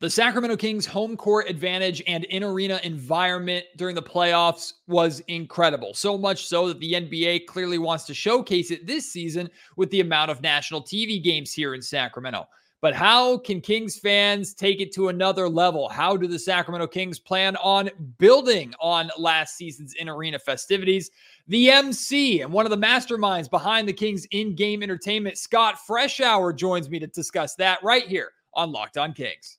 The Sacramento Kings home court advantage and in arena environment during the playoffs was incredible. So much so that the NBA clearly wants to showcase it this season with the amount of national TV games here in Sacramento. But how can Kings fans take it to another level? How do the Sacramento Kings plan on building on last season's in arena festivities? The MC and one of the masterminds behind the Kings in game entertainment, Scott Freshour, joins me to discuss that right here on Locked On Kings.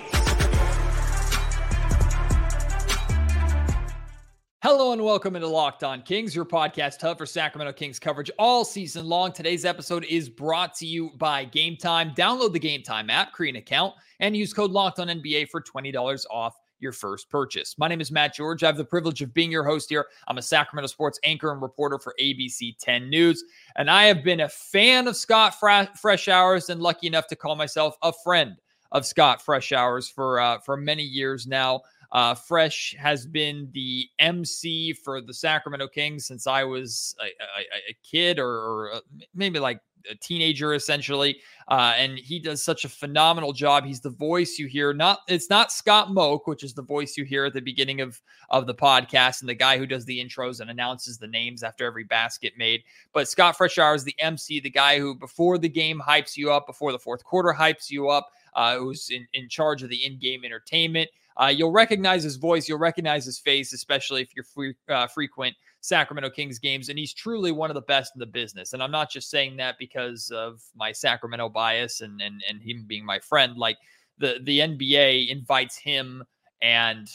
Hello and welcome into Locked On Kings, your podcast hub for Sacramento Kings coverage all season long. Today's episode is brought to you by Game Time. Download the Game Time app, create an account, and use code Locked On NBA for twenty dollars off your first purchase. My name is Matt George. I have the privilege of being your host here. I'm a Sacramento sports anchor and reporter for ABC 10 News, and I have been a fan of Scott Freshour's and lucky enough to call myself a friend of Scott Freshour's for uh, for many years now. Uh, Fresh has been the MC for the Sacramento Kings since I was a, a, a kid or, or, uh, maybe like a teenager essentially. Uh, and he does such a phenomenal job. He's the voice you hear not it's not scott moak which is the voice you hear at the beginning of of the podcast and the guy who does the intros and announces the names after every basket made. But scott freshour is the mc the guy who before the game hypes you up before the fourth quarter hypes you up uh, who's in, in charge of the in-game entertainment uh, you'll recognize his voice, you'll recognize his face, especially if you're free, uh, frequent Sacramento Kings games. And he's truly one of the best in the business. And I'm not just saying that because of my Sacramento bias and and and him being my friend. Like the the NBA invites him and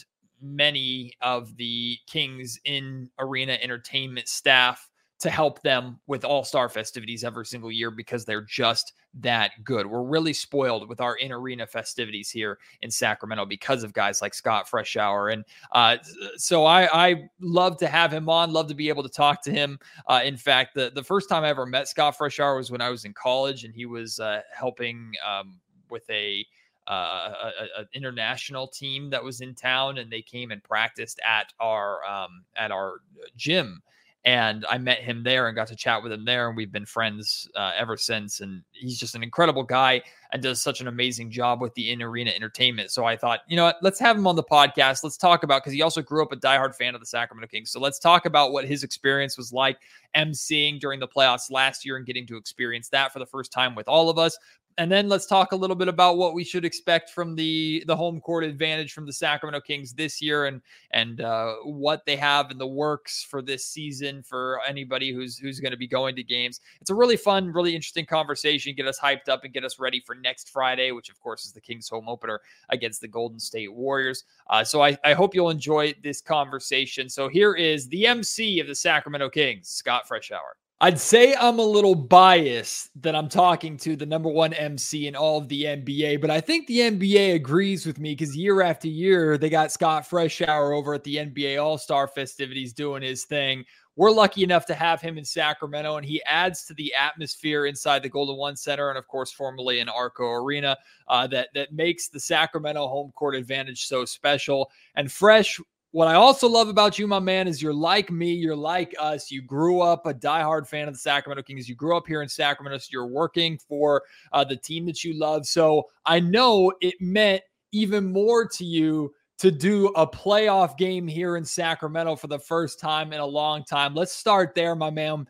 many of the Kings in arena entertainment staff to help them with all star festivities every single year because they're just that good. We're really spoiled with our in arena festivities here in Sacramento because of guys like Scott Freshour. And uh, so I, I love to have him on, love to be able to talk to him. Uh, in fact, the, the first time I ever met Scott Freshour was when I was in college and he was uh, helping um, with a uh, an international team that was in town, and they came and practiced at our um, at our gym and I met him there and got to chat with him there, and we've been friends uh, ever since. And he's just an incredible guy and does such an amazing job with the in arena entertainment. So I thought, you know what, let's have him on the podcast. Let's talk about because he also grew up a diehard fan of the Sacramento Kings. So let's talk about what his experience was like emceeing during the playoffs last year and getting to experience that for the first time with all of us and then let's talk a little bit about what we should expect from the the home court advantage from the Sacramento Kings this year, and and uh, what they have in the works for this season for anybody who's who's going to be going to games. It's a really fun, really interesting conversation. Get us hyped up and get us ready for next Friday, which of course is the Kings home opener against the Golden State Warriors. Uh, so I, I hope you'll enjoy this conversation. So here is the MC of the Sacramento Kings, Scott Freshour. I'd say I'm a little biased that I'm talking to the number one MC in all of the NBA, but I think the NBA agrees with me because year after year, they got Scott Freshour over at the NBA All Star festivities doing his thing. We're lucky enough to have him in Sacramento, and he adds to the atmosphere inside the Golden One Center, and of course, formerly in Arco Arena, uh, that that makes the Sacramento home court advantage so special. And Fresh what I also love about you, my man, is you're like me. You're like us. You grew up a diehard fan of the Sacramento Kings. You grew up here in Sacramento. So you're working for uh, the team that you love. So I know it meant even more to you to do a playoff game here in Sacramento for the first time in a long time. Let's start there, my man.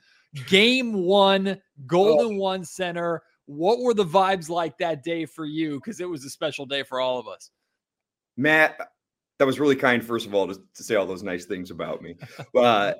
Game one, Golden oh. One Center. What were the vibes like that day for you? Because it was a special day for all of us. Matt, that was really kind, first of all, to, to say all those nice things about me. Uh,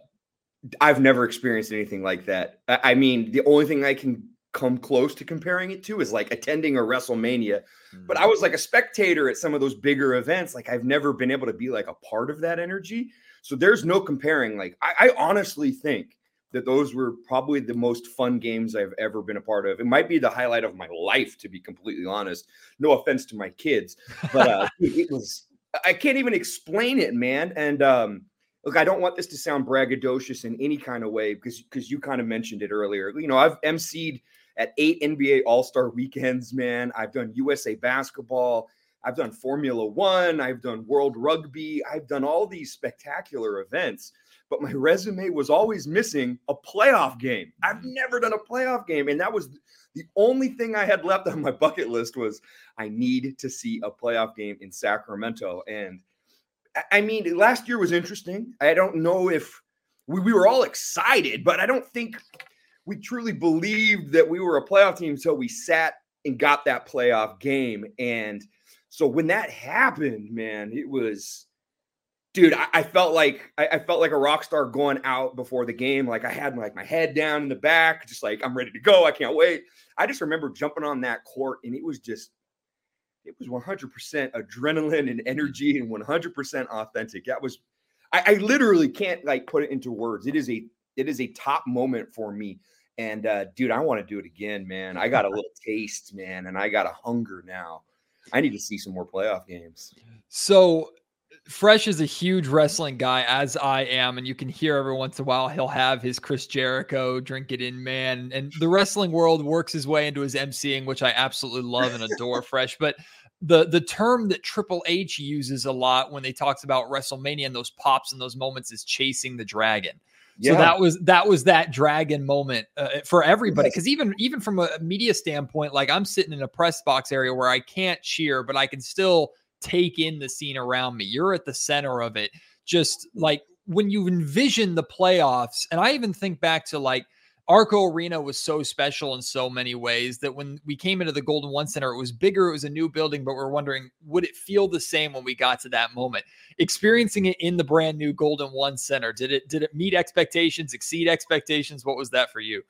I've never experienced anything like that. I, I, mean, the only thing I can come close to comparing it to is like attending a WrestleMania. Mm-hmm. But I was like a spectator at some of those bigger events. Like I've never been able to be like a part of that energy. So there's no comparing. Like I, I honestly think that those were probably the most fun games I've ever been a part of. It might be the highlight of my life, to be completely honest. No offense to my kids, but uh, it was I can't even explain it, man. And um, look, I don't want this to sound braggadocious in any kind of way because because you kind of mentioned it earlier. You know, I've emceed at eight NBA All Star weekends, man. I've done USA basketball. I've done Formula One. I've done World Rugby. I've done all these spectacular events. But my resume was always missing a playoff game. I've never done a playoff game. And that was the only thing I had left on my bucket list was I need to see a playoff game in Sacramento. And I mean, last year was interesting. I don't know if we, we were all excited, but I don't think we truly believed that we were a playoff team until we sat and got that playoff game. And so when that happened, man, it was dude, I, I felt like I, I, felt like a rock star going out before the game. Like I had like my head down in the back, just like I'm ready to go. I can't wait. I just remember jumping on that court, and it was just it was 100% adrenaline and energy and 100% authentic. That was I, I literally can't like put it into words. It is a it is a top moment for me. And uh, dude, I want to do it again, man. I got a little taste, man, and I got a hunger now. I need to see some more playoff games. So Fresh is a huge wrestling guy, as I am, and you can hear every once in a while he'll have his Chris Jericho drink it in man, and the wrestling world works his way into his MCing, which I absolutely love and adore. Fresh, but the the term that Triple H uses a lot when they talks about WrestleMania and those pops and those moments is chasing the dragon. Yeah. So that was that was that dragon moment uh, for everybody because even even from a media standpoint, like I'm sitting in a press box area where I can't cheer, but I can still take in the scene around me. You're at the center of it. Just like when you envision the playoffs, and I even think back to like Arco Arena was so special in so many ways that when we came into the Golden One Center, it was bigger, it was a new building, but we're wondering, would it feel the same when we got to that moment? Experiencing it in the brand new Golden One Center, did it did it meet expectations, exceed expectations? What was that for you?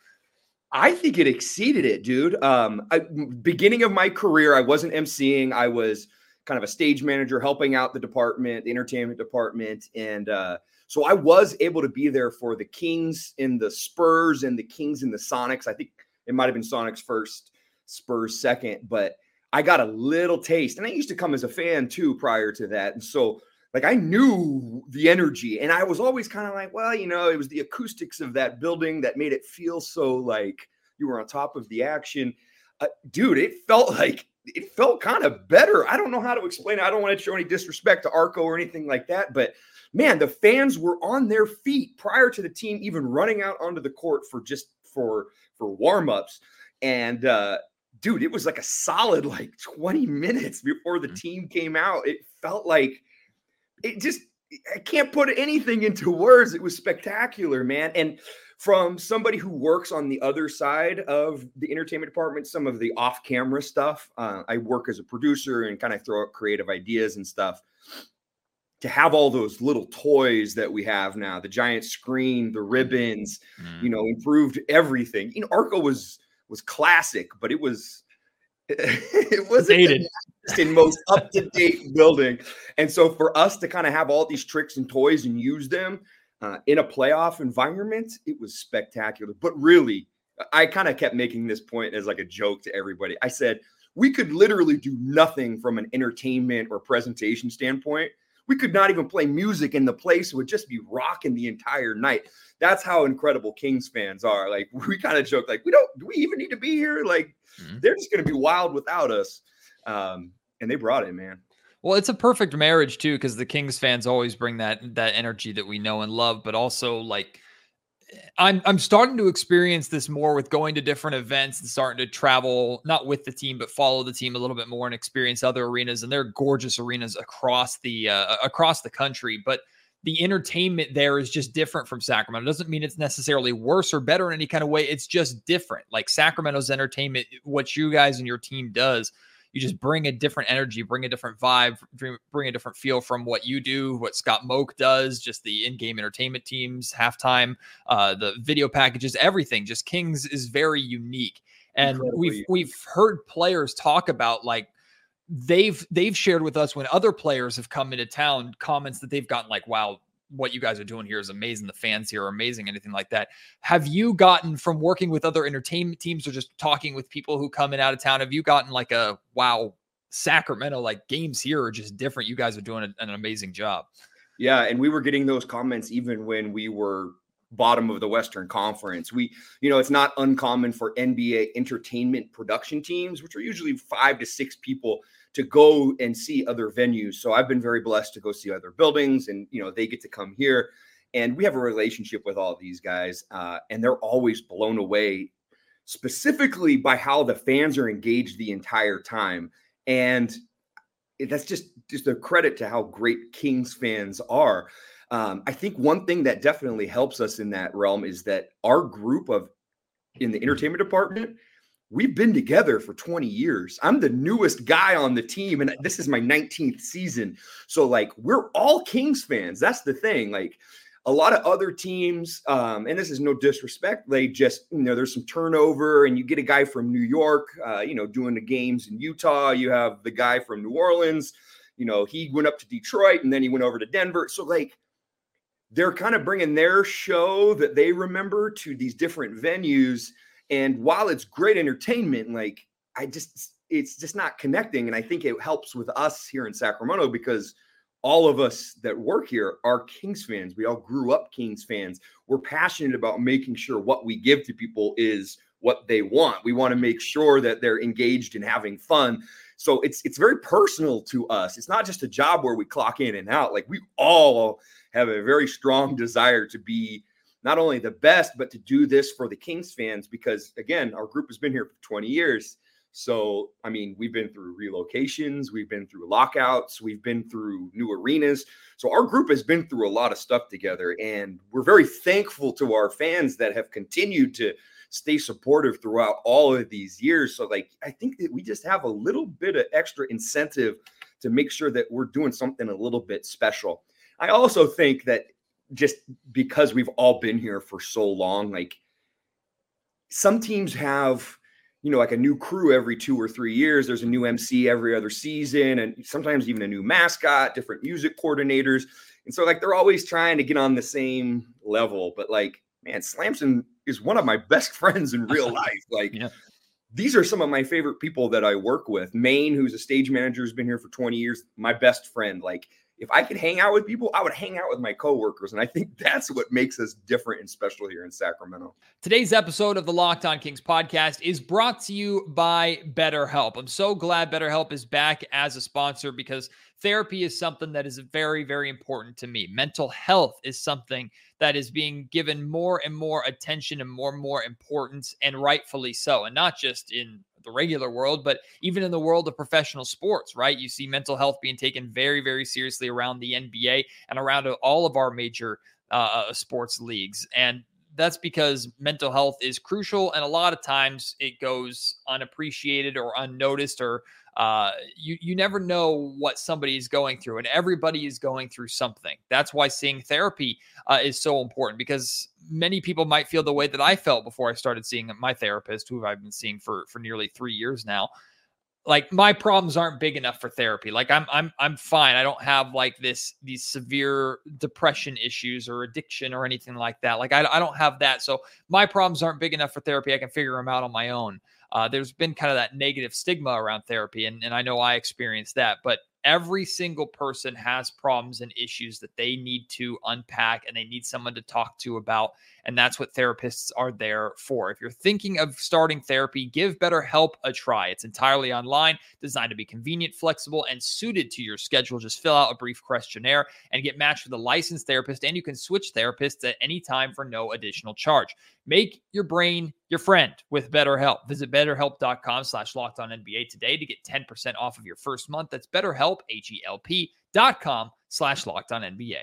I think it exceeded it, dude. Um, I, beginning of my career, I wasn't emceeing. I was kind of a stage manager helping out the department, the entertainment department. And uh, so I was able to be there for the Kings and the Spurs and the Kings and the Sonics. I think it might have been Sonics first, Spurs second, but I got a little taste. And I used to come as a fan too prior to that. And so, like, I knew the energy, and I was always kind of like, well, you know, it was the acoustics of that building that made it feel so like you were on top of the action. Uh, dude, it felt like it felt kind of better. I don't know how to explain it. I don't want to show any disrespect to Arco or anything like that, but man, the fans were on their feet prior to the team even running out onto the court for just for for warm-ups. And uh dude, it was like a solid like 20 minutes before the mm. team came out. It felt like it just I can't put anything into words. It was spectacular, man. And from somebody who works on the other side of the entertainment department, some of the off camera stuff. Uh, I work as a producer and kind of throw out creative ideas and stuff. To have all those little toys that we have now, the giant screen, the ribbons, mm. you know, improved everything. You know, Arco was was classic, but it was it wasn't Dated. the most up to date building. And so for us to kind of have all these tricks and toys and use them, uh, in a playoff environment, it was spectacular. But really, I kind of kept making this point as like a joke to everybody. I said, we could literally do nothing from an entertainment or presentation standpoint. We could not even play music in the place It would just be rocking the entire night. That's how incredible Kings fans are. Like we kind of joke, like we don't, do we even need to be here? Like mm-hmm. they're just going to be wild without us. Um, and they brought it, man. Well, it's a perfect marriage too, because the Kings fans always bring that that energy that we know and love, but also like I'm I'm starting to experience this more with going to different events and starting to travel, not with the team, but follow the team a little bit more and experience other arenas. And they're gorgeous arenas across the uh, across the country, but the entertainment there is just different from Sacramento. It doesn't mean it's necessarily worse or better in any kind of way. It's just different. Like Sacramento's entertainment, what you guys and your team does you just bring a different energy, bring a different vibe, bring a different feel from what you do, what Scott Moak does, just the in-game entertainment teams, halftime, uh, the video packages, everything. Just Kings is very unique, and Incredibly. we've we've heard players talk about like they've they've shared with us when other players have come into town comments that they've gotten like wow what you guys are doing here is amazing. The fans here are amazing, anything like that. Have you gotten from working with other entertainment teams or just talking with people who come in out of town? Have you gotten like a wow, Sacramento, like games here are just different? You guys are doing an amazing job. Yeah. And we were getting those comments even when we were bottom of the Western Conference. We, you know, it's not uncommon for NBA entertainment production teams, which are usually five to six people to go and see other venues. So I've been very blessed to go see other buildings, and you know they get to come here, and we have a relationship with all these guys, uh, and they're always blown away, specifically by how the fans are engaged the entire time, and that's just just a credit to how great Kings fans are. Um, I think one thing that definitely helps us in that realm is that our group of in the entertainment department we've been together for 20 years. I'm the newest guy on the team, and this is my 19th season. So, like, we're all Kings fans. That's the thing. Like, a lot of other teams, um, and this is no disrespect, they just, you know, there's some turnover, and you get a guy from New York, uh, you know, doing the games in Utah. You have the guy from New Orleans, you know, he went up to Detroit and then he went over to Denver. So, like, they're kind of bringing their show that they remember to these different venues and while it's great entertainment, like I just it's just not connecting. And I think it helps with us here in Sacramento because all of us that work here are Kings fans. We all grew up Kings fans. We're passionate about making sure what we give to people is what they want. We want to make sure that they're engaged and having fun. So it's it's very personal to us. It's not just a job where we clock in and out. Like we all have a very strong desire to be not only the best, but to do this for the Kings fans because, again, our group has been here for 20 years. So, I mean, we've been through relocations, we've been through lockouts, we've been through new arenas. So, our group has been through a lot of stuff together. And we're very thankful to our fans that have continued to stay supportive throughout all of these years. So, like, I think that we just have a little bit of extra incentive to make sure that we're doing something a little bit special. I also think that just because we've all been here for so long, like some teams have, you know, like a new crew every two or three years. There's a new MC every other season, and sometimes even a new mascot, different music coordinators. And so, like, they're always trying to get on the same level. But, like, man, Slamson is one of my best friends in real life. Like, yeah. these are some of my favorite people that I work with. Maine, who's a stage manager, has been here for 20 years, my best friend. Like, if I could hang out with people, I would hang out with my coworkers. And I think that's what makes us different and special here in Sacramento. Today's episode of the Locked On Kings podcast is brought to you by BetterHelp. I'm so glad BetterHelp is back as a sponsor because therapy is something that is very, very important to me. Mental health is something that is being given more and more attention and more and more importance, and rightfully so. And not just in the regular world, but even in the world of professional sports, right? You see mental health being taken very, very seriously around the NBA and around all of our major uh, uh, sports leagues. And that's because mental health is crucial. And a lot of times it goes unappreciated or unnoticed or uh, you you never know what somebody is going through, and everybody is going through something. That's why seeing therapy uh, is so important because many people might feel the way that I felt before I started seeing my therapist, who I've been seeing for for nearly three years now. like my problems aren't big enough for therapy. Like I'm I'm I'm fine. I don't have like this these severe depression issues or addiction or anything like that. Like I, I don't have that. So my problems aren't big enough for therapy. I can figure them out on my own. Uh, there's been kind of that negative stigma around therapy, and, and I know I experienced that. But every single person has problems and issues that they need to unpack and they need someone to talk to about. And that's what therapists are there for. If you're thinking of starting therapy, give BetterHelp a try. It's entirely online, designed to be convenient, flexible, and suited to your schedule. Just fill out a brief questionnaire and get matched with a licensed therapist. And you can switch therapists at any time for no additional charge. Make your brain your friend with BetterHelp. Visit betterhelp.com slash locked on NBA today to get 10% off of your first month. That's BetterHelp, H-E-L-P H-E-L-P dot com slash locked on NBA.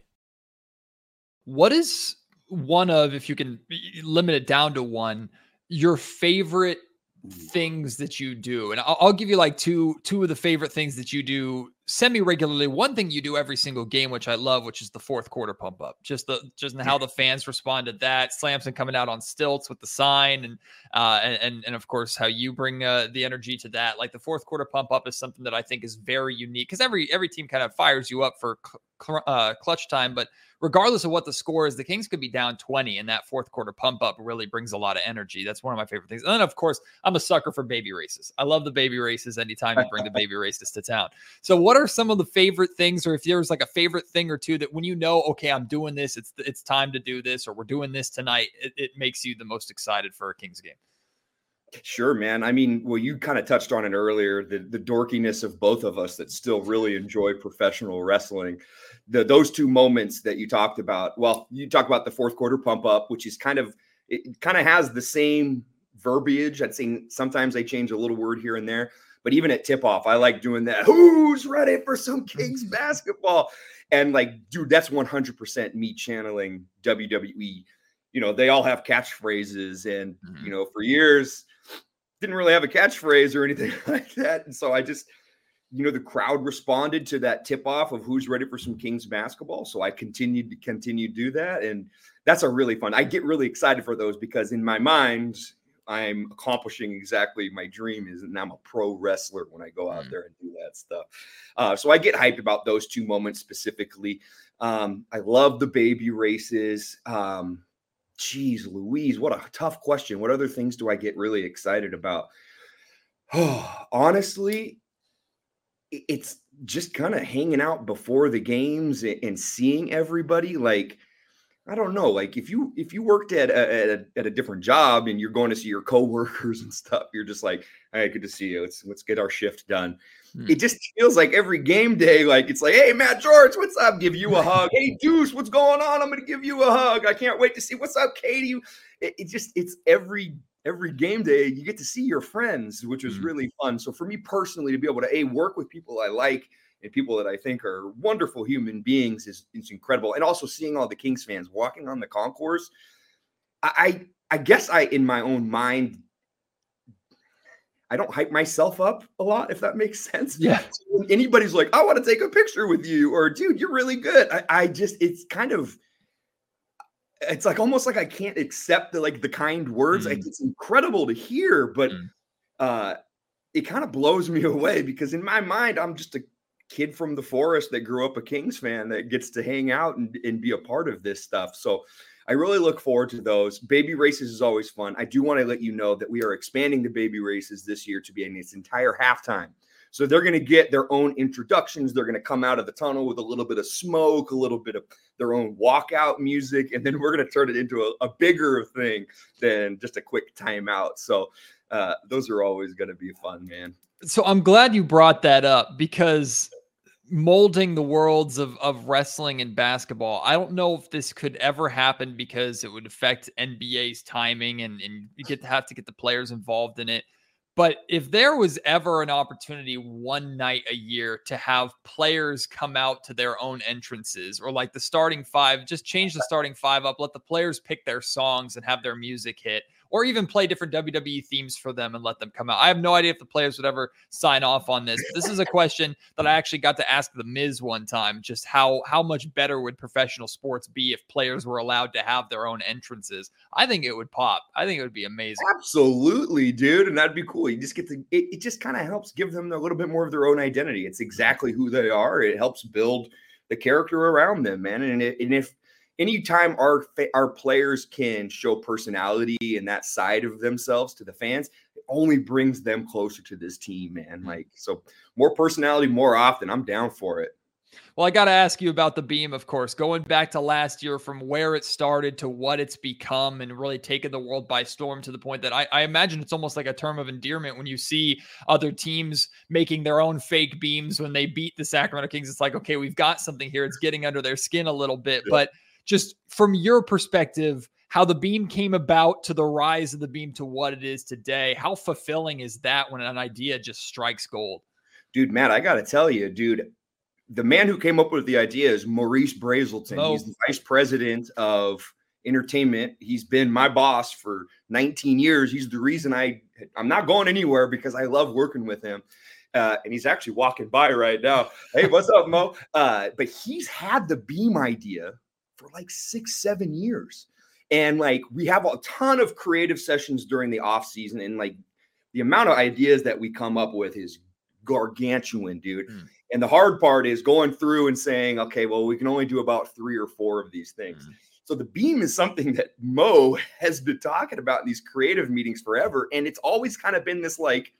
What is one of, if you can limit it down to one, your favorite hmm. things that you do? And I'll, I'll give you like two two of the favorite things that you do semi regularly. One thing you do every single game, which I love, which is the fourth quarter pump up. Just the just how the fans respond to that. Slamson coming out on stilts with the sign, and uh, and and, of course how you bring uh, the energy to that. Like the fourth quarter pump up is something that I think is very unique because every every team kind of fires you up for cl- uh, clutch time, but regardless of what the score is, the Kings could be down 20, and that fourth quarter pump up really brings a lot of energy. That's one of my favorite things. And then, of course, I'm a sucker for baby races. I love the baby races anytime you bring the baby races to town. So, what are some of the favorite things, or if there's like a favorite thing or two that when you know, okay, I'm doing this, it's it's time to do this, or we're doing this tonight, it, it makes you the most excited for a Kings game? Sure, man. I mean, well, you kind of touched on it earlier the, the dorkiness of both of us that still really enjoy professional wrestling. The, those two moments that you talked about, well, you talk about the fourth quarter pump up, which is kind of, it kind of has the same verbiage. I'd say sometimes they change a little word here and there, but even at tip off, I like doing that. Who's ready for some Kings basketball? And like, dude, that's 100% me channeling WWE. You know, they all have catchphrases, and, mm-hmm. you know, for years, didn't really have a catchphrase or anything like that. And so I just, you know, the crowd responded to that tip off of who's ready for some Kings basketball. So I continued to continue to do that. And that's a really fun. I get really excited for those because in my mind, I'm accomplishing exactly my dream is, and I'm a pro wrestler when I go out mm. there and do that stuff. Uh, so I get hyped about those two moments specifically. Um, I love the baby races. Um, Geez, Louise, what a tough question. What other things do I get really excited about? Oh, honestly, it's just kind of hanging out before the games and seeing everybody. Like, I don't know. Like, if you if you worked at a, at a, at a different job and you're going to see your coworkers and stuff, you're just like, "Hey, good to see you. Let's let's get our shift done." Hmm. It just feels like every game day, like it's like, hey, Matt George, what's up? Give you a hug. hey, Deuce, what's going on? I'm gonna give you a hug. I can't wait to see what's up, Katie. It, it just it's every every game day you get to see your friends, which is mm really fun. So for me personally, to be able to a work with people I like and people that I think are wonderful human beings is, is incredible. And also seeing all the Kings fans walking on the concourse. I I guess I in my own mind I don't hype myself up a lot, if that makes sense. Yeah. So anybody's like, I want to take a picture with you, or dude, you're really good. I, I, just, it's kind of, it's like almost like I can't accept the like the kind words. Mm. Like it's incredible to hear, but mm. uh it kind of blows me away because in my mind, I'm just a kid from the forest that grew up a Kings fan that gets to hang out and, and be a part of this stuff. So I really look forward to those. Baby races is always fun. I do want to let you know that we are expanding the baby races this year to be in its entire halftime. So they're going to get their own introductions. They're going to come out of the tunnel with a little bit of smoke, a little bit of their own walkout music, and then we're going to turn it into a, a bigger thing than just a quick timeout. So uh, those are always going to be fun, man. So I'm glad you brought that up because molding the worlds of, of wrestling and basketball. I don't know if this could ever happen because it would affect NBA's timing and, and you get to have to get the players involved in it. But if there was ever an opportunity one night a year to have players come out to their own entrances or like the starting five, just change the starting five up, let the players pick their songs and have their music hit or even play different WWE themes for them and let them come out. I have no idea if the players would ever sign off on this. This is a question that I actually got to ask the Miz one time, just how how much better would professional sports be if players were allowed to have their own entrances? I think it would pop. I think it would be amazing. Absolutely, dude, and that'd be cool. You just get to it, it just kind of helps give them a little bit more of their own identity. It's exactly who they are. It helps build the character around them, man. And, it, and if anytime our our players can show personality and that side of themselves to the fans, it only brings them closer to this team, man. Mm-hmm. Like so, more personality more often. I'm down for it. Well, I got to ask you about the beam, of course, going back to last year from where it started to what it's become and really taken the world by storm to the point that I, I, imagine it's almost like a term of endearment when you see other teams making their own fake beams when they beat the Sacramento Kings. It's like, okay, we've got something here. It's getting under their skin a little bit. Yeah. But just from your perspective, how the beam came about to the rise of the beam to what it is today. How fulfilling is that when an idea just strikes gold? Dude, Matt, I got to tell you, dude, the man who came up with the idea is Maurice Brazelton. Oh. He's the vice president of entertainment. He's been my boss for 19 years. He's the reason I I'm not going anywhere because I love working with him. Uh, and he's actually walking by right now. Hey, what's up, Mo? Uh, but he's had the beam idea for like six, seven years. And like we have a ton of creative sessions during the off season, and like the amount of ideas that we come up with is gargantuan, dude. Mm. And the hard part is going through and saying, okay, well, we can only do about three or four of these things. Mm. So the beam is something that Mo has been talking about in these creative meetings forever. And it's always kind of been this like,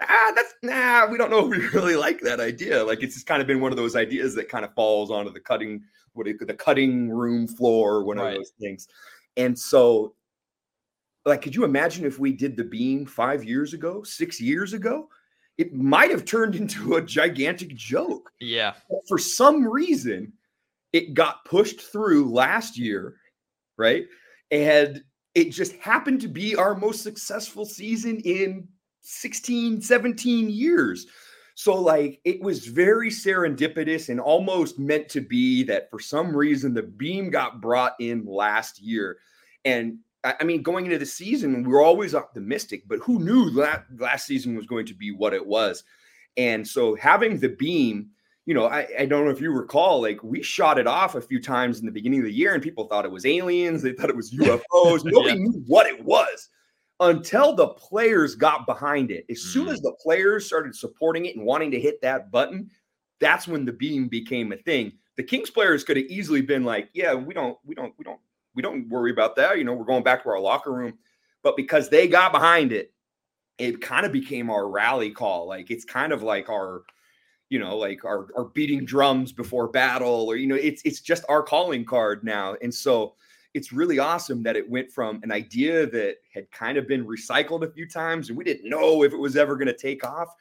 ah, that's nah, we don't know if we really like that idea. Like it's just kind of been one of those ideas that kind of falls onto the cutting what it, the cutting room floor, one right. of those things. And so, like, could you imagine if we did the beam five years ago, six years ago? It might have turned into a gigantic joke. Yeah. But for some reason, it got pushed through last year, right? And it just happened to be our most successful season in 16, 17 years. So, like, it was very serendipitous and almost meant to be that for some reason the beam got brought in last year. And I mean, going into the season, we were always optimistic, but who knew that last season was going to be what it was? And so, having the beam, you know, I, I don't know if you recall, like, we shot it off a few times in the beginning of the year, and people thought it was aliens, they thought it was UFOs. Nobody yeah. knew what it was until the players got behind it. As soon mm-hmm. as the players started supporting it and wanting to hit that button, that's when the beam became a thing. The Kings players could have easily been like, "Yeah, we don't, we don't, we don't, we don't worry about that. You know, we're going back to our locker room." But because they got behind it, it kind of became our rally call. Like it's kind of like our, you know, like our our beating drums before battle, or you know, it's it's just our calling card now. And so it's really awesome that it went from an idea that had kind of been recycled a few times and we didn't know if it was ever going to take off.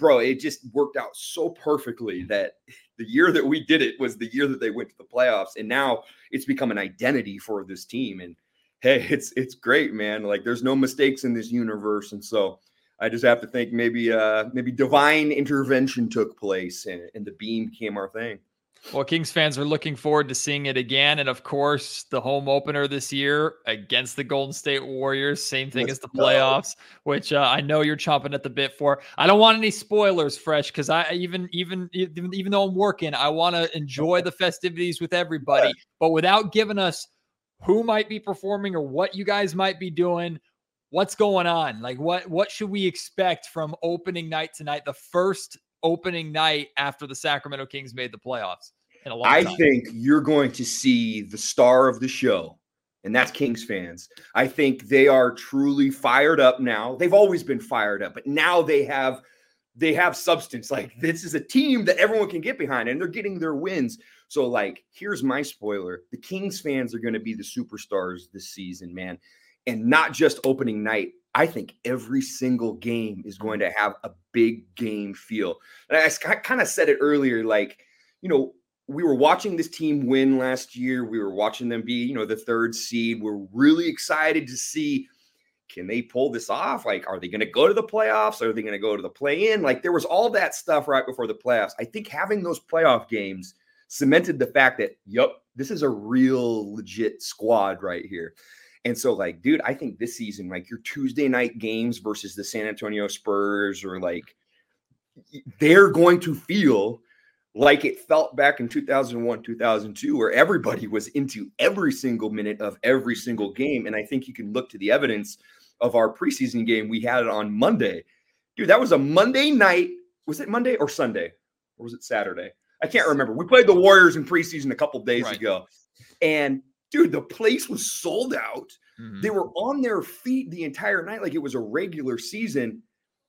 Bro, it just worked out so perfectly that the year that we did it was the year that they went to the playoffs. And now it's become an identity for this team. And hey, it's it's great, man. Like there's no mistakes in this universe. And so I just have to think maybe uh maybe divine intervention took place and, and the beam became our thing. Well, Kings fans are looking forward to seeing it again. And of course, the home opener this year against the Golden State Warriors. Same thing Let's as the playoffs, go. which uh, I know you're chomping at the bit for. I don't want any spoilers fresh because I even, even, even, even though I'm working, I want to enjoy the festivities with everybody. But without giving us who might be performing or what you guys might be doing, what's going on? Like, what, what should we expect from opening night tonight? The first opening night after the Sacramento Kings made the playoffs. In a long I time. think you're going to see the star of the show, and that's Kings fans. I think they are truly fired up now. They've always been fired up, but now they have they have substance. Like this is a team that everyone can get behind, and they're getting their wins. So, like, here's my spoiler: the Kings fans are going to be the superstars this season, man, and not just opening night. I think every single game is going mm-hmm. to have a big game feel. And I, I kind of said it earlier, like, you know, we were watching this team win last year. We were watching them be, you know, the third seed. We're really excited to see can they pull this off? Like, are they going to go to the playoffs? Are they going to go to the play in? Like, there was all that stuff right before the playoffs. I think having those playoff games cemented the fact that, yep, this is a real legit squad right here. And so, like, dude, I think this season, like your Tuesday night games versus the San Antonio Spurs, or like they're going to feel like it felt back in 2001, 2002, where everybody was into every single minute of every single game. And I think you can look to the evidence of our preseason game. We had it on Monday. Dude, that was a Monday night. Was it Monday or Sunday? Or was it Saturday? I can't remember. We played the Warriors in preseason a couple days right. ago. And dude, the place was sold out. Mm-hmm. They were on their feet the entire night like it was a regular season.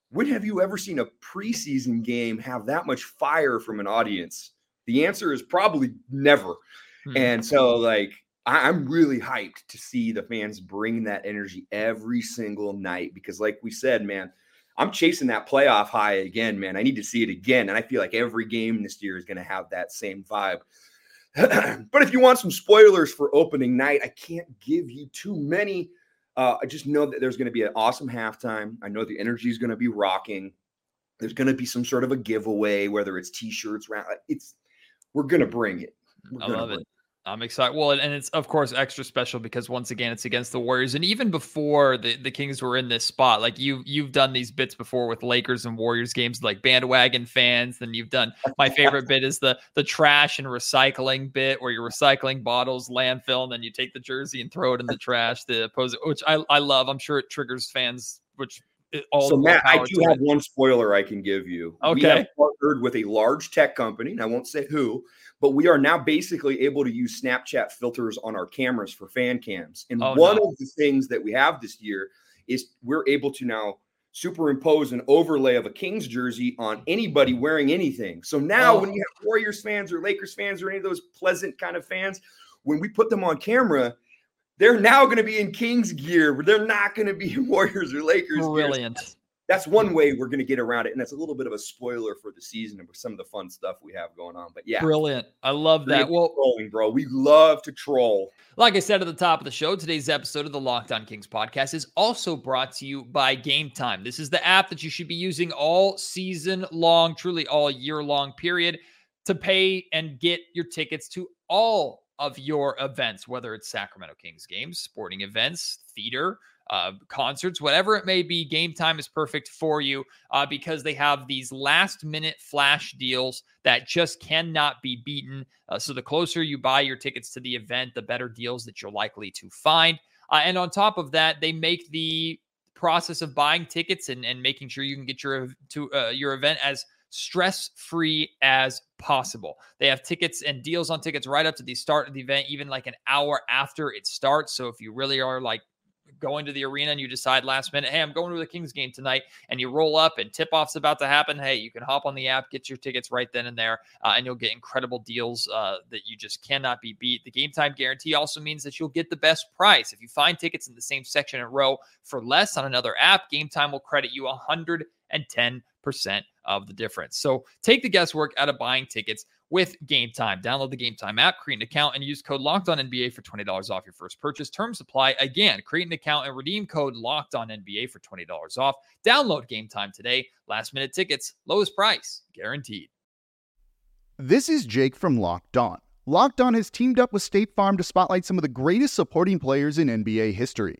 When have you ever seen a preseason game have that much fire from an audience? The answer is probably never. Mm-hmm. And so, like, I, am really hyped to see the fans bring that energy every single night because, like we said, man, I'm chasing that playoff high again, man. I need to see it again. And I feel like every game this year is going to have that same vibe. but if you want some spoilers for opening night, I can't give you too many. Uh, I just know that there's going to be an awesome halftime. I know the energy is going to be rocking. There's going to be some sort of a giveaway, whether it's t-shirts. round. It's we're going to bring it. I love it. I'm excited. Well, and it's of course extra special because once again it's against the Warriors, and even before the, the Kings were in this spot, like you you've done these bits before with Lakers and Warriors games, like bandwagon fans. Then you've done my favorite bit is the the trash and recycling bit where you're recycling bottles, landfill, and then you take the jersey and throw it in the trash. The opposite, which I I love. I'm sure it triggers fans, which all so Matt, I do have it. one spoiler I can give you. Okay, we have partnered with a large tech company, and I won't say who, but we are now basically able to use Snapchat filters on our cameras for fan cams. And oh, one no. of the things that we have this year is we're able to now superimpose an overlay of a Kings jersey on anybody wearing anything. So now, oh. when you have Warriors fans or Lakers fans or any of those pleasant kind of fans, when we put them on camera, they're now going to be in Kings gear. They're not going to be Warriors or Lakers. Brilliant. That's one way we're going to get around it. And that's a little bit of a spoiler for the season and for some of the fun stuff we have going on. But yeah, brilliant. I love that. Well, trolling, bro. We love to troll. Like I said at the top of the show, today's episode of the Locked On Kings podcast is also brought to you by Game Time. This is the app that you should be using all season long, truly all year long period to pay and get your tickets to all of your events, whether it's Sacramento Kings games, sporting events, theater, uh, concerts, whatever it may be, game time is perfect for you uh, because they have these last minute flash deals that just cannot be beaten. Uh, so the closer you buy your tickets to the event, the better deals that you're likely to find. Uh, and on top of that, they make the process of buying tickets and, and making sure you can get your to uh, your event as stress free as possible. They have tickets and deals on tickets right up to the start of the event, even like an hour after it starts. So if you really are like going to the arena and you decide last minute, hey, I'm going to the Kings game tonight, and you roll up and tip off's about to happen, hey, you can hop on the app, get your tickets right then and there, uh, and you'll get incredible deals uh, that you just cannot be beat. The game time guarantee also means that you'll get the best price. If you find tickets in the same section and row for less on another app, game time will credit you 110% of the difference. So take the guesswork out of buying tickets with Game Time. Download the Game Time app, create an account, and use code Locked On NBA for twenty dollars off your first purchase. Terms apply. Again, create an account and redeem code Locked On NBA for twenty dollars off. Download Game Time today. Last minute tickets, lowest price guaranteed. This is Jake from Locked On. Locked On has teamed up with State Farm to spotlight some of the greatest supporting players in NBA history.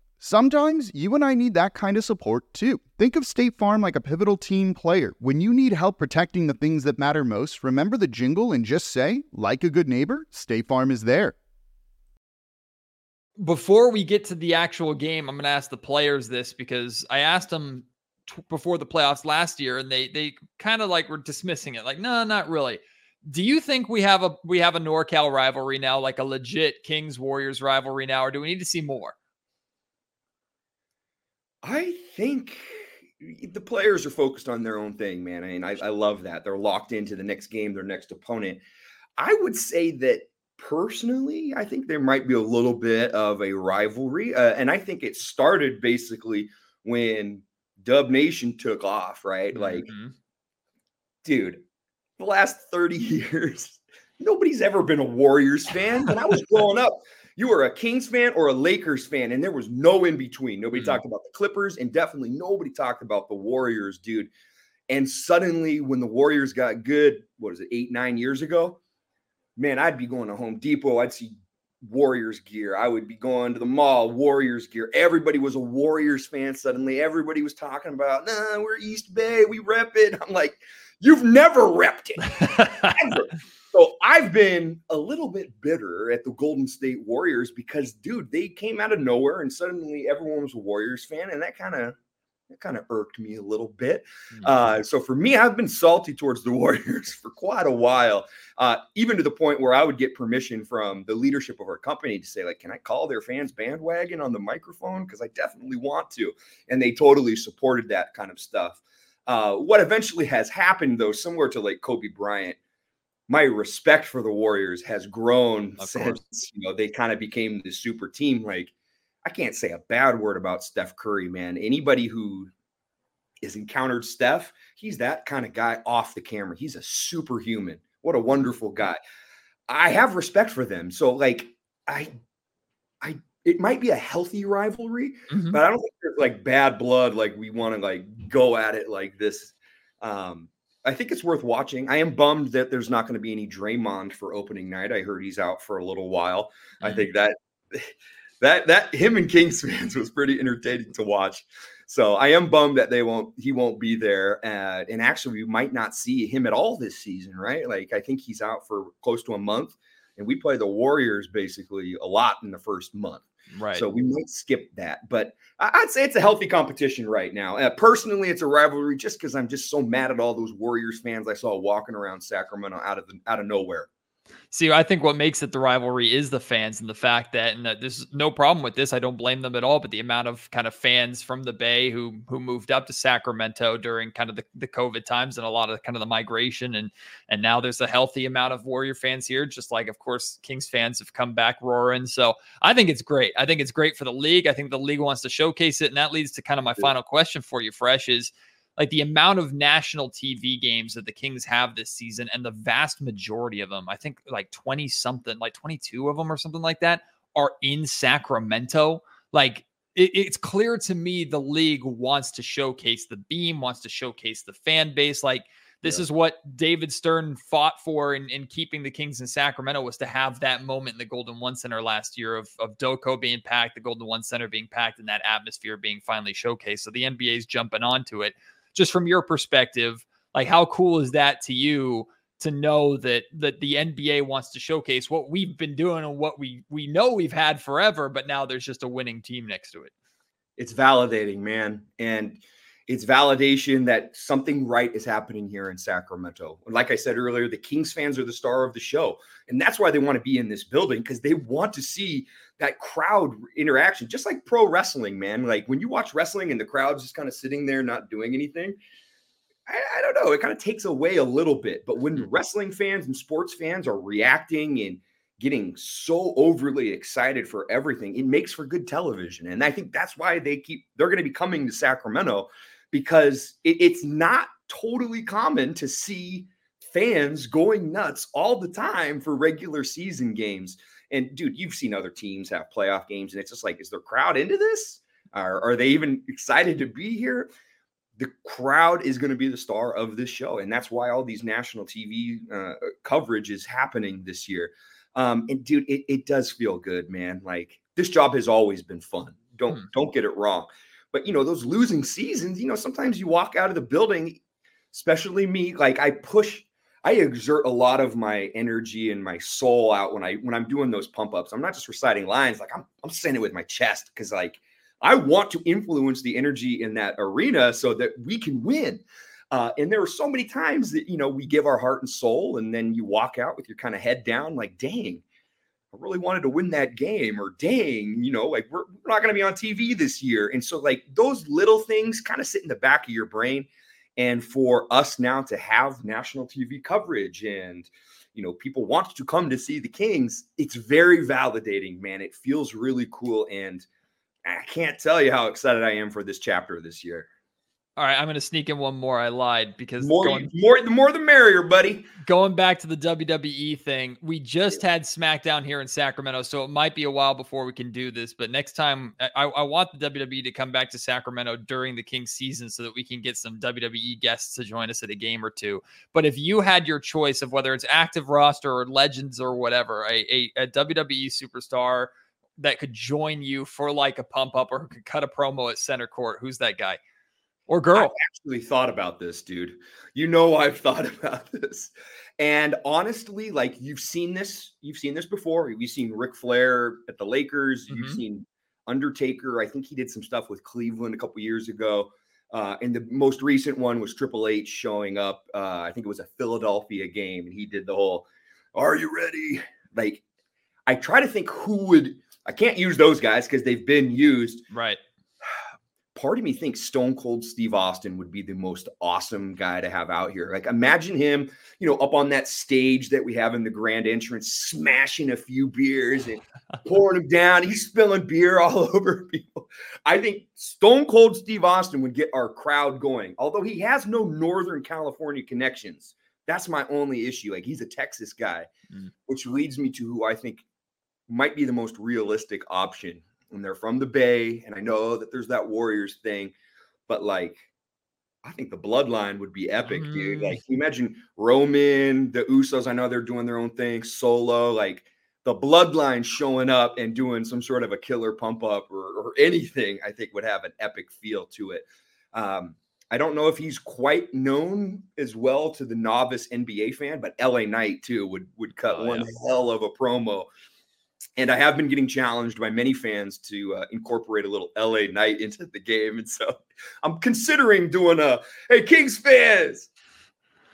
Sometimes you and I need that kind of support too. Think of State Farm like a pivotal team player. When you need help protecting the things that matter most, remember the jingle and just say, like a good neighbor, State Farm is there. Before we get to the actual game, I'm going to ask the players this because I asked them t- before the playoffs last year, and they they kind of like were dismissing it, like no, not really. Do you think we have a we have a NorCal rivalry now, like a legit Kings Warriors rivalry now, or do we need to see more? I think the players are focused on their own thing, man. I mean, I, I love that they're locked into the next game, their next opponent. I would say that personally, I think there might be a little bit of a rivalry, uh, and I think it started basically when Dub Nation took off, right? Like, Mhm. dude, the last 30 years, nobody's ever been a Warriors fan. When I was growing up, you were a Kings fan or a Lakers fan, and there was no in between. Nobody Mhm. talked about the Clippers, and definitely nobody talked about the Warriors, dude. And suddenly, when the Warriors got good, what is it, eight, nine years ago? Man, I'd be going to Home Depot. I'd see Warriors gear. I would be going to the mall, Warriors gear. Everybody was a Warriors fan suddenly. Everybody was talking about, nah, we're East Bay, we rep it. I'm like, you've never repped it. So I've been a little bit bitter at the Golden State Warriors because, dude, they came out of nowhere and suddenly everyone was a Warriors fan, and that kind of that kind of irked me a little bit. Uh, so for me, I've been salty towards the Warriors for quite a while, uh, even to the point where I would get permission from the leadership of our company to say, like, can I call their fans bandwagon on the microphone? Because I definitely want to. And they totally supported that kind of stuff. Uh, what eventually has happened, though, similar to like Kobe Bryant, my respect for the Warriors has grown Of since you know they kind of became the super team. Like, I can't say a bad word about Steph Curry, man. Anybody who has encountered Steph, he's that kind of guy off the camera. He's a superhuman. What a wonderful guy. I have respect for them. So, like, I, I, it might be a healthy rivalry, Mhm. but I don't think there's like bad blood. Like we want to like go at it like this. Um, I think it's worth watching. I am bummed that there's not going to be any Draymond for opening night. I heard he's out for a little while. I Mhm. think that that that him and Kings fans was pretty entertaining to watch. So I am bummed that they won't he won't be there. Uh, and actually, we might not see him at all this season, right? Like I think he's out for close to a month, and we play the Warriors basically a lot in the first month. Right. So we might skip that, but I'd say it's a healthy competition right now. Uh, personally, it's a rivalry just because I'm just so mad at all those Warriors fans I saw walking around Sacramento out of the, out of nowhere. See, I think what makes it the rivalry is the fans and the fact that, and that there's no problem with this. I don't blame them at all. But the amount of kind of fans from the Bay who who moved up to Sacramento during kind of the, the COVID times and a lot of kind of the migration, and and now there's a healthy amount of Warrior fans here. Just like, of course, Kings fans have come back roaring. So I think it's great. I think it's great for the league. I think the league wants to showcase it, and that leads to kind of my final question for you, Fresh, is like the amount of national TV games that the Kings have this season, and the vast majority of them, I think like 20 something, like 22 of them or something like that, are in Sacramento. Like it- it's clear to me the league wants to showcase the beam, wants to showcase the fan base. Like this Yeah. is what David Stern fought for in, in keeping the Kings in Sacramento was to have that moment in the Golden One Center last year of, of DOCO being packed, the Golden One Center being packed, and that atmosphere being finally showcased. So the NBA's jumping onto it just from your perspective, like how cool is that to you to know that that the NBA wants to showcase what we've been doing and what we we know we've had forever, but now there's just a winning team next to it. It's validating, man. And it's validation that something right is happening here in Sacramento. Like I said earlier, the Kings fans are the star of the show. And that's why they want to be in this building because they want to see that crowd interaction, just like pro wrestling, man. Like when you watch wrestling and the crowd's just kind of sitting there not doing anything, I, I don't know. It kind of takes away a little bit. But when mm-hmm. wrestling fans and sports fans are reacting and getting so overly excited for everything, it makes for good television. And I think that's why they keep, they're going to be coming to Sacramento because it, it's not totally common to see fans going nuts all the time for regular season games. And dude, you've seen other teams have playoff games, and it's just like, is their crowd into this? Are, are they even excited to be here? The crowd is going to be the star of this show, and that's why all these national TV uh, coverage is happening this year. Um, and dude, it, it does feel good, man. Like this job has always been fun. Don't Hmm. don't get it wrong. But you know, those losing seasons, you know, sometimes you walk out of the building, especially me, like I push, I exert a lot of my energy and my soul out when I when I'm doing those pump ups. I'm not just reciting lines, like I'm I'm saying it with my chest because like I want to influence the energy in that arena so that we can win. Uh, and there are so many times that you know we give our heart and soul, and then you walk out with your kind of head down, like, "Dang, I really wanted to win that game," or "Dang, you know, like we're, we're not going to be on TV this year." And so, like those little things kind of sit in the back of your brain. And for us now to have national TV coverage and you know people want to come to see the Kings, it's very validating, man. It feels really cool, and I can't tell you how excited I am for this chapter this year. All right, I'm going to sneak in one more. I lied because more, going, more, the more the merrier, buddy. Going back to the WWE thing, we just had SmackDown here in Sacramento, so it might be a while before we can do this. But next time, I, I want the WWE to come back to Sacramento during the Kings season so that we can get some WWE guests to join us at a game or two. But if you had your choice of whether it's active roster or legends or whatever, a, a, a WWE superstar that could join you for like a pump up or could cut a promo at center court, who's that guy? Or girl. I actually thought about this, dude. You know I've thought about this. And honestly, like you've seen this, you've seen this before. You've seen Ric Flair at the Lakers. Mm-hmm. You've seen Undertaker. I think he did some stuff with Cleveland a couple years ago. Uh, and the most recent one was Triple H showing up. Uh, I think it was a Philadelphia game, and he did the whole "Are you ready?" Like, I try to think who would. I can't use those guys because they've been used. Right part of me thinks Stone Cold Steve Austin would be the most awesome guy to have out here. Like imagine him, you know, up on that stage that we have in the grand entrance, smashing a few beers and pouring them down. He's spilling beer all over people. I think Stone Cold Steve Austin would get our crowd going. Although he has no Northern California connections. That's my only issue. Like he's a Texas guy, mm. which leads me to who I think might be the most realistic option and they're from the Bay. And I know that there's that Warriors thing, but like, I think the bloodline would be epic, mm. dude. Like, imagine Roman, the Usos. I know they're doing their own thing, solo. Like, the bloodline showing up and doing some sort of a killer pump up or, or anything, I think would have an epic feel to it. Um, I don't know if he's quite known as well to the novice NBA fan, but LA Knight too would would cut oh, one yeah. hell of a promo and I have been getting challenged by many fans to uh, incorporate a little LA Knight into the game, and so I'm considering doing a "Hey Kings fans,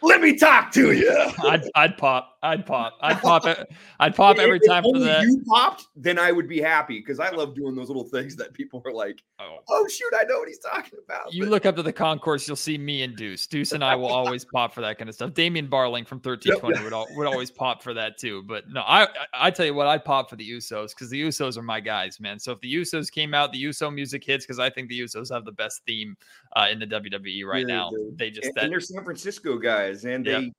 let me talk to you." I'd, I'd pop. I'd pop. I'd pop it. I'd pop every time for that. You popped, then I would be happy because I love doing those little things that people are like, "Oh, oh shoot, I know what he's talking about." You but, look up to the concourse, you'll see me and Deuce. Deuce and I will always pop for that kind of stuff. Damian Barling from thirteen twenty would would always pop for that too. But no, I I tell you what, I'd pop for the Usos because the Usos are my guys, man. So if the Usos came out, the Uso music hits because I think the Usos have the best theme uh, in the WWE right yeah, now. They, they just and, that, and they're San Francisco guys, and yeah. they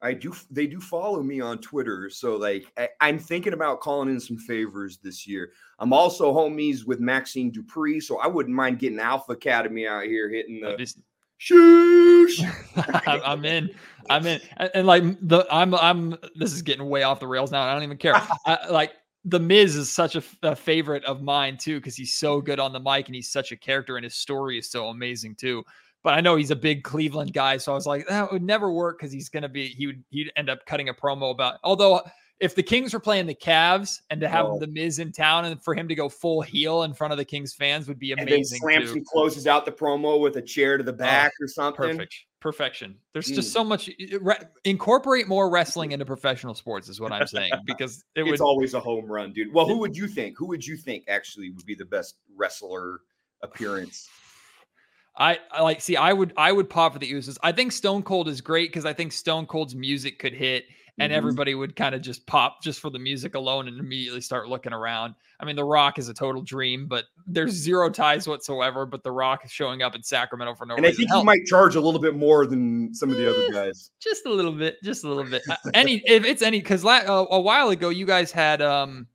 I do they do follow me on Twitter. So like I, am thinking about calling in some favors this year. I'm also homies with Maxxine Dupri, so I wouldn't mind getting Alpha Academy out here hitting the just, shoosh. I'm in. I'm in. And, and, like the I'm I'm this is getting way off the rails now. I don't even care. I, like the Miz is such a, a favorite of mine too because he's so good on the mic and he's such a character and his story is so amazing too but I know he's a big Cleveland guy, so I was like, that would never work because he's gonna be he would he'd end up cutting a promo about. Although if the Kings were playing the Cavs and to have oh. the Miz in town and for him to go full heel in front of the Kings fans would be amazing. And then slams and closes out the promo with a chair to the back oh, or something. Perfect. Perfection. There's mm. just so much. Re- incorporate more wrestling into professional sports is what I'm saying because it it's would, always a home run, dude. Well, who would you think? Who would you think actually would be the best wrestler appearance? I, I, like see I would I would pop for the Usos. I think Stone Cold is great because I think Stone Cold's music could hit and mm-hmm. everybody would kind of just pop just for the music alone and immediately start looking around. I mean, The Rock is a total dream, but there's zero ties whatsoever. But The Rock is showing up in Sacramento for no and reason. And I think Hell, he might charge a little bit more than some of the other eh, guys. Just a little bit, just a little bit. Any if it's any because la- uh, a while ago you guys had um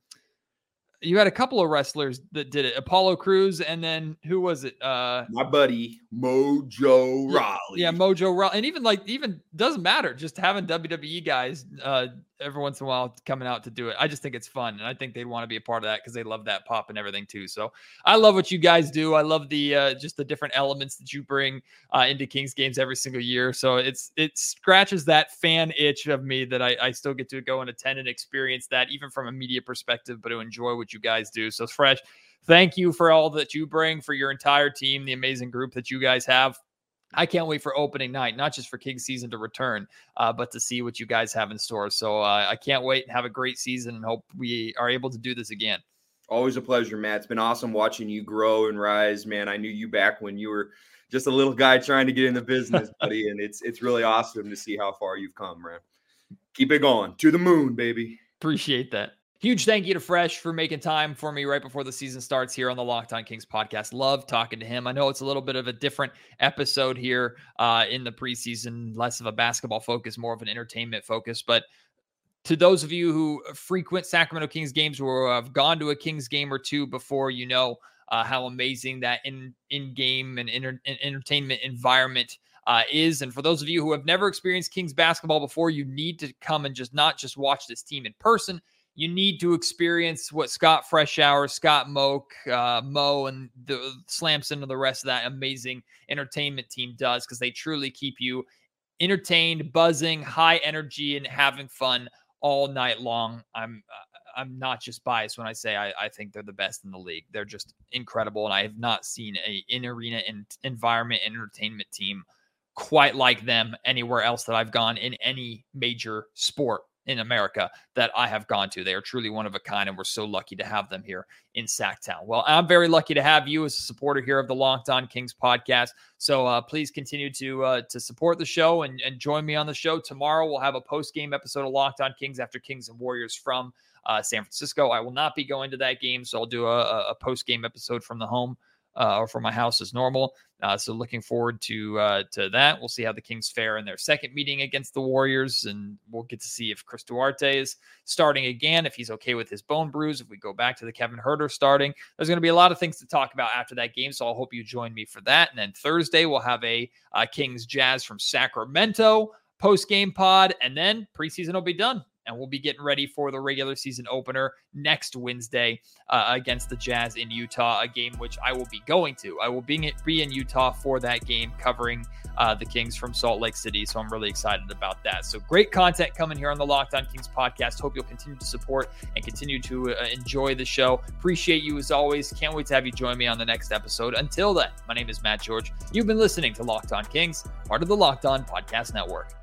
you had a couple of wrestlers that did it. Apollo Crews, and then who was it? Uh my buddy Mojo Rawley. Yeah, Mojo Rawley. And even like even doesn't matter. Just having WWE guys uh every once in a while coming out to do it. I just think it's fun, and I think they'd want to be a part of that because they love that pop and everything too. So I love what you guys do. I love the uh, just the different elements that you bring uh, into Kings games every single year. So it's it scratches that fan itch of me that I, I still get to go and attend and experience that, even from a media perspective, but to enjoy what you guys do. So fresh thank you for all that you bring for your entire team, the amazing group that you guys have. I can't wait for opening night, not just for King season to return, uh, but to see what you guys have in store. So uh, I can't wait and have a great season and hope we are able to do this again. Always a pleasure, Matt. It's been awesome watching you grow and rise, man. I knew you back when you were just a little guy trying to get in the business, buddy, and it's it's really awesome to see how far you've come, man. Keep it going to the moon, baby. Appreciate that. Huge thank you to Fresh for making time for me right before the season starts here on the Locked On Kings podcast. Love talking to him. I know it's a little bit of a different episode here uh, in the preseason, less of a basketball focus, more of an entertainment focus. But to those of you who frequent Sacramento Kings games or have gone to a Kings game or two before, you know uh, how amazing that in in game and inter- entertainment environment uh, is. And for those of you who have never experienced Kings basketball before, you need to come and just not just watch this team in person you need to experience what Scott Freshour, Scott Moak, uh, Mo, and the slams and the rest of that amazing entertainment team does because they truly keep you entertained, buzzing, high energy, and having fun all night long. I'm uh, I'm not just biased when I say I, I think they're the best in the league. They're just incredible, and I have not seen a in arena and environment entertainment team quite like them anywhere else that I've gone in any major sport in America that I have gone to. They are truly one of a kind, and we're so lucky to have them here in Sacktown. Well, I'm very lucky to have you as a supporter here of the Locked On Kings podcast. So uh, please continue to uh, to support the show and, and join me on the show tomorrow. We'll have a post game episode of Locked On Kings after Kings and Warriors from uh, San Francisco. I will not be going to that game, so I'll do a, a post game episode from the home uh, or from my house as normal. Uh, so looking forward to uh, to that. We'll see how the Kings fare in their second meeting against the Warriors, and we'll get to see if Chris Duarte is starting again, if he's okay with his bone bruise. If we go back to the Kevin Huerter starting, there's going to be a lot of things to talk about after that game. So I'll hope you join me for that. And then Thursday we'll have a uh, Kings Jazz from Sacramento post game pod, and then preseason will be done and we'll be getting ready for the regular season opener next Wednesday uh, against the Jazz in Utah, a game which I will be going to. I will be, be in Utah for that game, covering uh, the Kings from Salt Lake City. So I'm really excited about that. So great content coming here on the Locked On Kings podcast. Hope you'll continue to support and continue to uh, enjoy the show. Appreciate you as always. Can't wait to have you join me on the next episode. Until then, my name is Matt George. You've been listening to Locked On Kings, part of the Locked On Podcast Network.